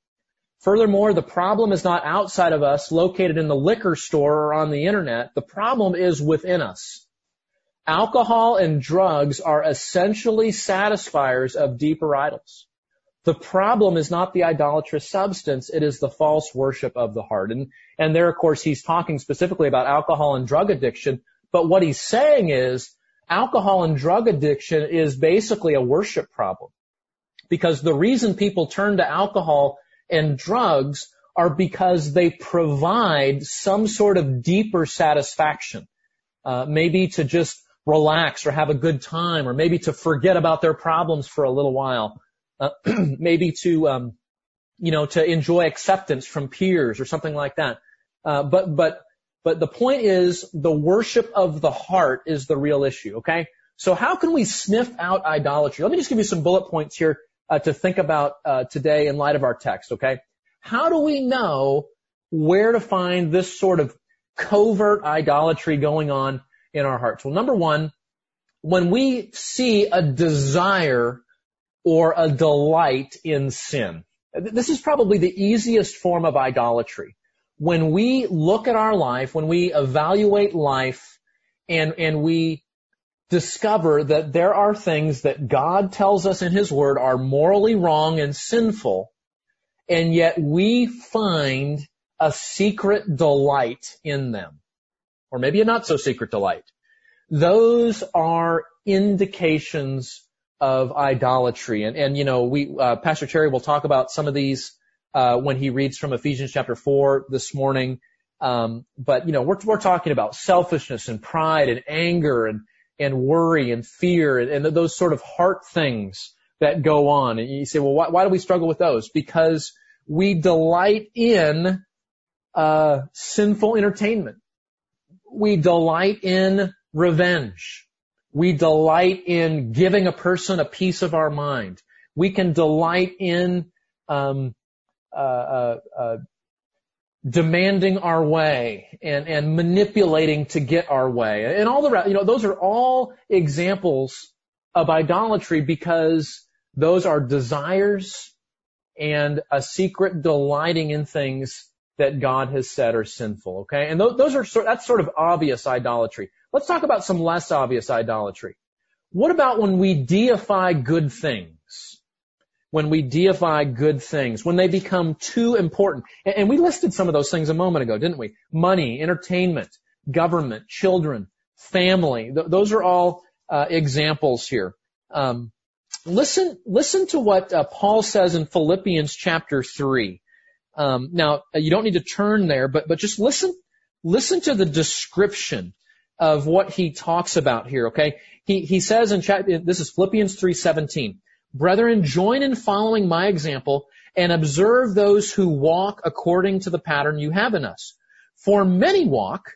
Furthermore, the problem is not outside of us, located in the liquor store or on the internet. The problem is within us. Alcohol and drugs are essentially satisfiers of deeper idols. The problem is not the idolatrous substance, it is the false worship of the heart. And, and there, of course, he's talking specifically about alcohol and drug addiction, but what he's saying is alcohol and drug addiction is basically a worship problem. Because the reason people turn to alcohol and drugs are because they provide some sort of deeper satisfaction. Uh, maybe to just relax or have a good time or maybe to forget about their problems for a little while. Uh, maybe to, um, you know, to enjoy acceptance from peers or something like that. Uh, but, but but the point is the worship of the heart is the real issue, okay? So how can we sniff out idolatry? Let me just give you some bullet points here uh, to think about uh, today in light of our text, okay? How do we know where to find this sort of covert idolatry going on in our hearts? Well, number one, when we see a desire or a delight in sin, this is probably the easiest form of idolatry when we look at our life, when we evaluate life, and, and we discover that there are things that God tells us in His Word are morally wrong and sinful, and yet we find a secret delight in them. Or maybe a not so secret delight. Those are indications of idolatry. And, and you know, we, uh, Pastor Cherry will talk about some of these, uh, when he reads from Ephesians chapter 4 this morning. Um, but, you know, we're, we're talking about selfishness and pride and anger and, and worry and fear and, those sort of heart things that go on. And you say, well, why, why do we struggle with those? Because we delight in, uh, sinful entertainment. We delight in revenge. We delight in giving a person a piece of our mind. We can delight in um, uh, uh, uh, demanding our way and, and manipulating to get our way. And all the rest, you know, those are all examples of idolatry because those are desires and a secret delighting in things that God has said are sinful. Okay, and those, those are sort that's sort of obvious idolatry. Let's talk about some less obvious idolatry. What about when we deify good things? When we deify good things, when they become too important. And we listed some of those things a moment ago, didn't we? Money, entertainment, government, children, family. Th- those are all uh, examples here. Um, listen, listen to what uh, Paul says in Philippians chapter three. Um, now, uh, you don't need to turn there, but but just listen, listen to the description of what he talks about here, okay? He, he says in chapter, this is Philippians 3.17, Brethren, join in following my example and observe those who walk according to the pattern you have in us. For many walk,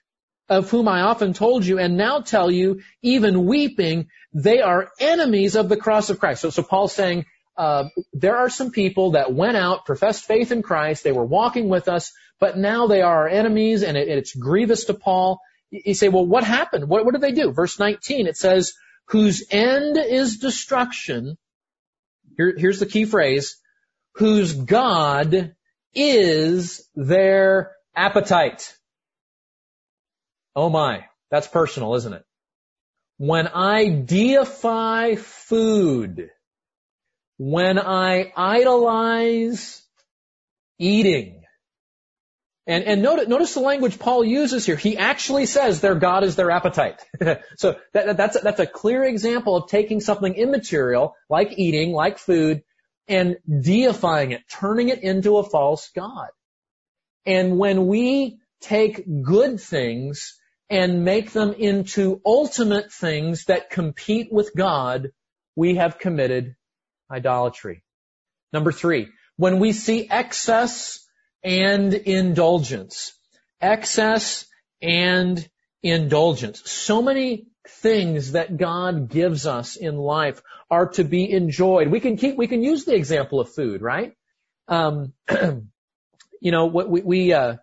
of whom I often told you and now tell you, even weeping, they are enemies of the cross of Christ. So, so Paul's saying, uh, there are some people that went out, professed faith in Christ, they were walking with us, but now they are our enemies and it, it's grievous to Paul you say, well, what happened? What, what did they do? Verse 19, it says, whose end is destruction. Here, here's the key phrase, whose God is their appetite. Oh my, that's personal, isn't it? When I deify food, when I idolize eating, and, and notice, notice the language Paul uses here. He actually says their God is their appetite. so that, that's, that's a clear example of taking something immaterial, like eating, like food, and deifying it, turning it into a false God. And when we take good things and make them into ultimate things that compete with God, we have committed idolatry. Number three, when we see excess and indulgence. Excess and indulgence. So many things that God gives us in life are to be enjoyed. We can keep, we can use the example of food, right? Um, you know, what we, we uh,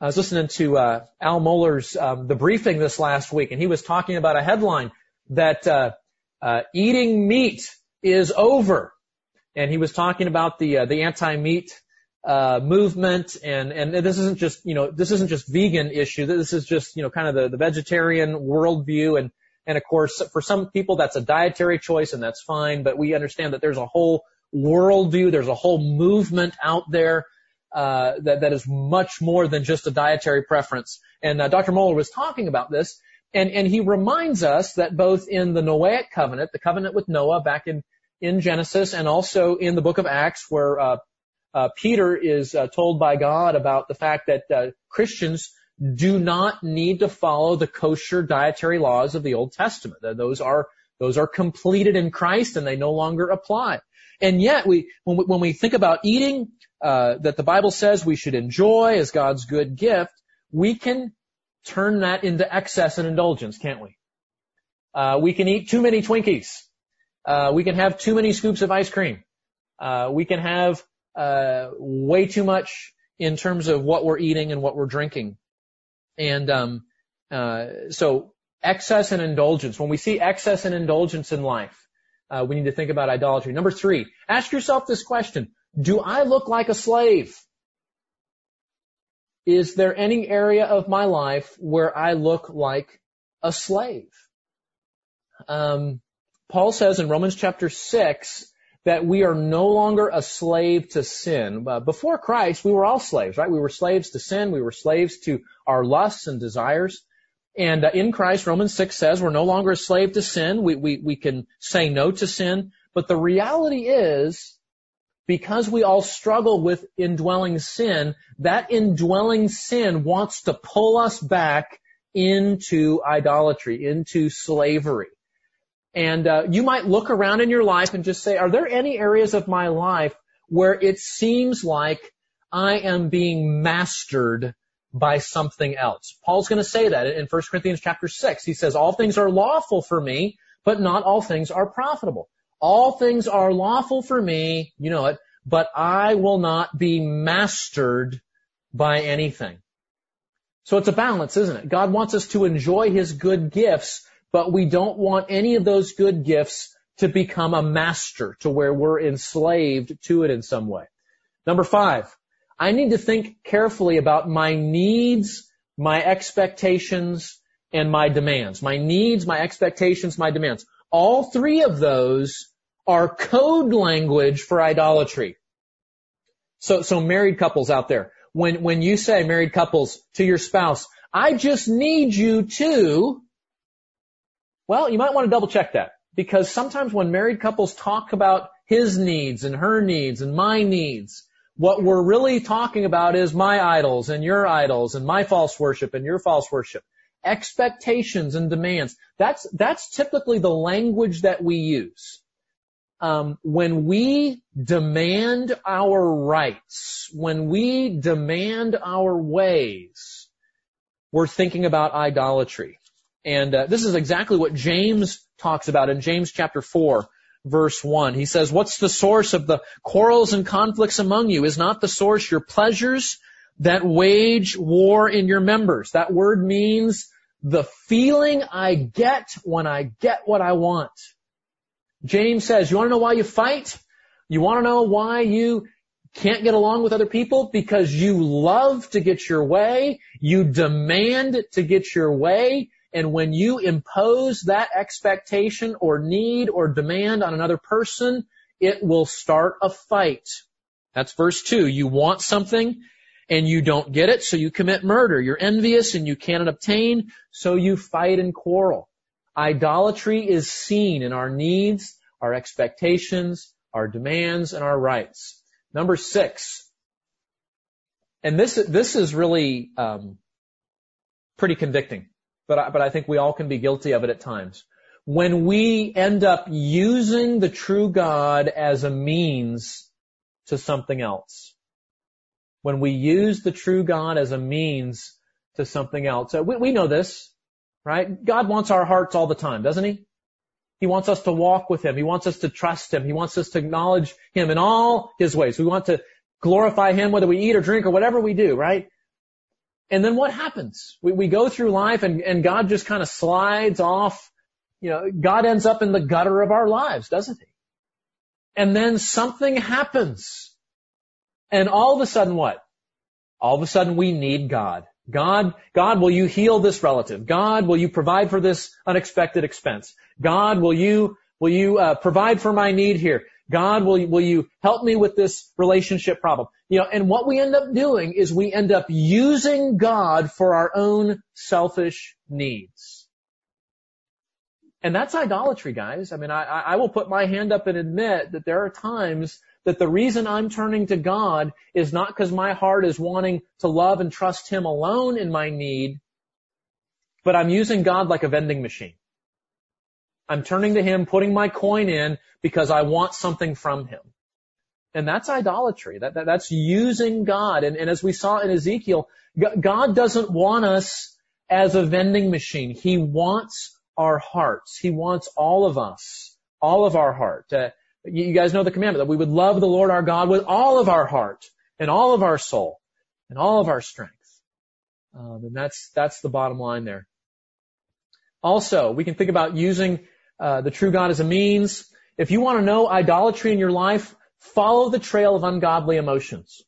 I was listening to uh, Al Mohler's um, the briefing this last week, and he was talking about a headline that uh, uh, eating meat is over, and he was talking about the uh, the anti-meat uh, movement and and this isn't just you know this isn't just vegan issue. This is just you know kind of the, the vegetarian worldview. And and of course for some people that's a dietary choice and that's fine. But we understand that there's a whole worldview. There's a whole movement out there uh, that that is much more than just a dietary preference. And uh, Dr. Mohler was talking about this and and he reminds us that both in the Noahic covenant the covenant with Noah back in in Genesis and also in the book of Acts where uh, Peter is uh, told by God about the fact that uh, Christians do not need to follow the kosher dietary laws of the Old Testament. Those are those are completed in Christ and they no longer apply. And yet, we when we, when we think about eating uh, that the Bible says we should enjoy as God's good gift, we can turn that into excess and indulgence, can't we? Uh, we can eat too many Twinkies. Uh, we can have too many scoops of ice cream. we can have uh, way too much in terms of what we're eating and what we're drinking. And um, uh, so excess and indulgence. When we see excess and indulgence in life, uh, we need to think about idolatry. Number three, ask yourself this question: Do I look like a slave? is there any area of my life where I look like a slave? Um, Paul says in Romans chapter 6 that we are no longer a slave to sin. Uh, before Christ, we were all slaves, right? We were slaves to sin. We were slaves to our lusts and desires. And uh, in Christ, Romans 6 says we're no longer a slave to sin. We, we, we can say no to sin. But the reality is, because we all struggle with indwelling sin, that indwelling sin wants to pull us back into idolatry, into slavery. And uh, you might look around in your life and just say, are there any areas of my life where it seems like I am being mastered by something else? Paul's going to say that in 1 Corinthians chapter 6. He says, all things are lawful for me, but not all things are profitable. All things are lawful for me, you know it, but I will not be mastered by anything. So it's a balance, isn't it? God wants us to enjoy His good gifts, but we don't want any of those good gifts to become a master to where we're enslaved to it in some way. Number five, I need to think carefully about my needs, my expectations, and my demands. My needs, my expectations, my demands. All three of those are code language for idolatry. So, so married couples out there, when, when you say married couples to your spouse, I just need you to, well, you might want to double check that because sometimes when married couples talk about his needs and her needs and my needs, what we're really talking about is my idols and your idols and my false worship and your false worship. Expectations and demands. That's, that's typically the language that we use. Um, when we demand our rights, when we demand our ways, we're thinking about idolatry. And uh, this is exactly what James talks about in James chapter 4 verse 1. He says, what's the source of the quarrels and conflicts among you? Is not the source your pleasures that wage war in your members? That word means the feeling I get when I get what I want. James says, you want to know why you fight? You want to know why you can't get along with other people? Because you love to get your way. You demand to get your way. And when you impose that expectation or need or demand on another person, it will start a fight. That's verse two. You want something and you don't get it, so you commit murder. You're envious and you cannot obtain, so you fight and quarrel. Idolatry is seen in our needs, our expectations, our demands, and our rights. Number six, and this this is really um, pretty convicting but I, but I think we all can be guilty of it at times. When we end up using the true God as a means to something else. When we use the true God as a means to something else. We, we know this, right? God wants our hearts all the time, doesn't He? He wants us to walk with Him. He wants us to trust Him. He wants us to acknowledge Him in all His ways. We want to glorify Him whether we eat or drink or whatever we do, right? And then what happens? We, we go through life and, and God just kind of slides off. You know, God ends up in the gutter of our lives, doesn't he? And then something happens. And all of a sudden what? All of a sudden we need God. God, God, will you heal this relative? God, will you provide for this unexpected expense? God, will you, will you uh, provide for my need here? God, will you, will you help me with this relationship problem? You know, and what we end up doing is we end up using God for our own selfish needs. And that's idolatry, guys. I mean, I, I will put my hand up and admit that there are times that the reason I'm turning to God is not because my heart is wanting to love and trust Him alone in my need, but I'm using God like a vending machine. I'm turning to Him, putting my coin in because I want something from Him. And that's idolatry. That, that that's using God. And, and as we saw in Ezekiel, God doesn't want us as a vending machine. He wants our hearts. He wants all of us, all of our heart. Uh, you guys know the commandment that we would love the Lord our God with all of our heart and all of our soul and all of our strength. Um, and that's that's the bottom line there. Also, we can think about using uh, the true God as a means. If you want to know idolatry in your life, Follow the trail of ungodly emotions.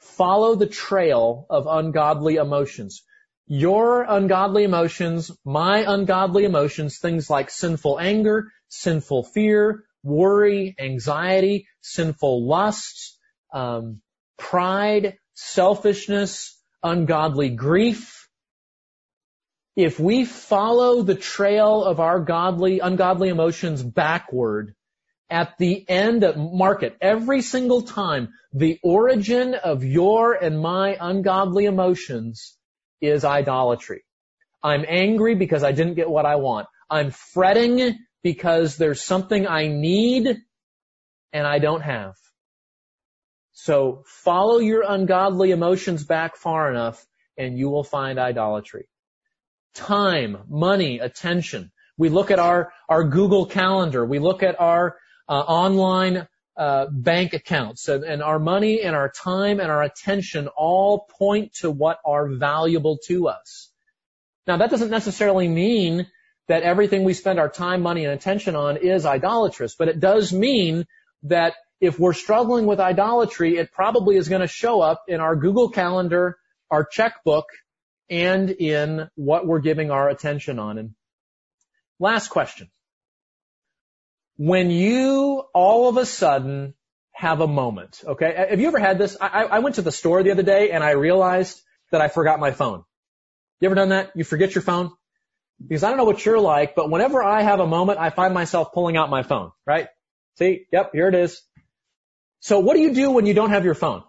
follow the trail of ungodly emotions. Your ungodly emotions, my ungodly emotions, things like sinful anger, sinful fear, worry, anxiety, sinful lusts, um, pride, selfishness, ungodly grief. If we follow the trail of our godly, ungodly emotions backward, at the end of, mark it, every single time, the origin of your and my ungodly emotions is idolatry. I'm angry because I didn't get what I want. I'm fretting because there's something I need and I don't have. So follow your ungodly emotions back far enough and you will find idolatry. Time, money, attention. We look at our, our Google calendar. We look at our uh, online uh, bank accounts and, and our money and our time and our attention all point to what are valuable to us. Now that doesn't necessarily mean that everything we spend our time, money, and attention on is idolatrous, but it does mean that if we're struggling with idolatry, it probably is going to show up in our Google Calendar, our checkbook, and in what we're giving our attention on. And last question. When you all of a sudden have a moment, okay? Have you ever had this? I, I went to the store the other day and I realized that I forgot my phone. You ever done that? You forget your phone? Because I don't know what you're like, but whenever I have a moment, I find myself pulling out my phone, right? See? Yep, here it is. So what do you do when you don't have your phone?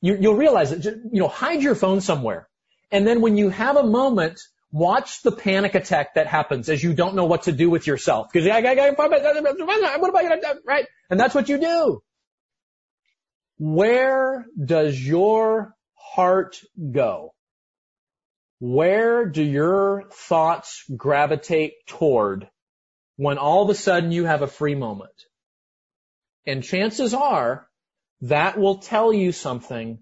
You, will realize that, you know, hide your phone somewhere. And then when you have a moment, watch the panic attack that happens as you don't know what to do with yourself. Because what am I going to do? Right? And that's what you do. Where does your heart go? Where do your thoughts gravitate toward when all of a sudden you have a free moment? And chances are that will tell you something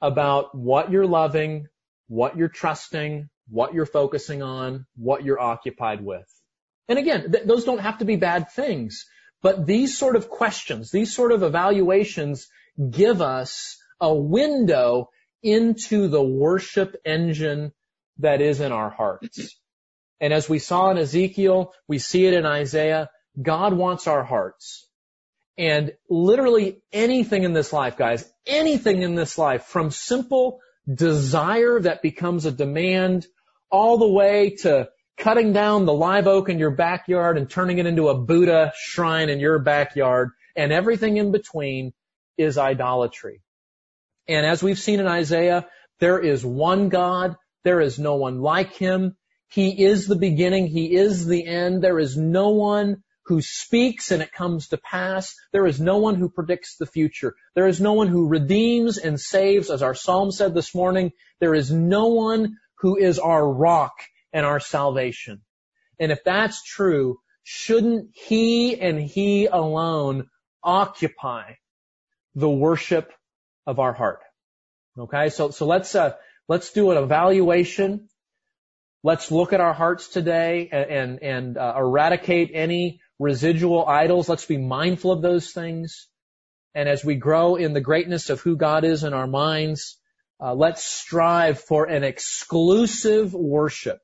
about what you're loving, what you're trusting, what you're focusing on, what you're occupied with. And again, th- those don't have to be bad things, but these sort of questions, these sort of evaluations give us a window into the worship engine that is in our hearts. And as we saw in Ezekiel, we see it in Isaiah, God wants our hearts. And literally anything in this life, guys, anything in this life, from simple desire that becomes a demand all the way to cutting down the live oak in your backyard and turning it into a Buddha shrine in your backyard and everything in between is idolatry. And as we've seen in Isaiah, there is one God there is no one like him. He is the beginning. He is the end. There is no one who speaks and it comes to pass. There is no one who predicts the future. There is no one who redeems and saves, as our psalm said this morning. There is no one who is our rock and our salvation. And if that's true, shouldn't he and he alone occupy the worship of our heart? Okay, so, so let's, uh, Let's do an evaluation. Let's look at our hearts today and, and, and uh, eradicate any residual idols. Let's be mindful of those things. And as we grow in the greatness of who God is in our minds, uh, let's strive for an exclusive worship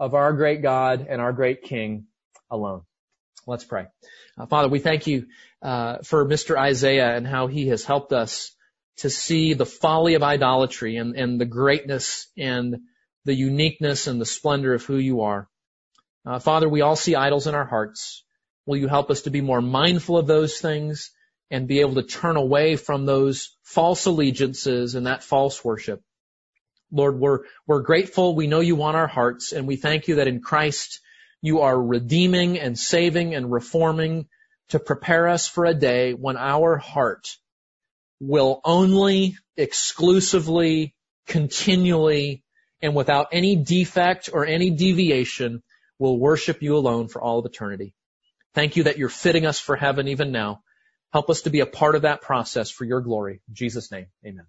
of our great God and our great King alone. Let's pray. Uh, Father, we thank you uh, for Mr. Isaiah and how he has helped us to see the folly of idolatry and, and the greatness and the uniqueness and the splendor of who you are. Uh, Father, we all see idols in our hearts. Will you help us to be more mindful of those things and be able to turn away from those false allegiances and that false worship? Lord, we're, we're grateful. We know you want our hearts and we thank you that in Christ you are redeeming and saving and reforming to prepare us for a day when our heart will only exclusively, continually, and without any defect or any deviation will worship you alone for all of eternity. Thank you that you're fitting us for heaven even now. Help us to be a part of that process for your glory. In Jesus' name, amen.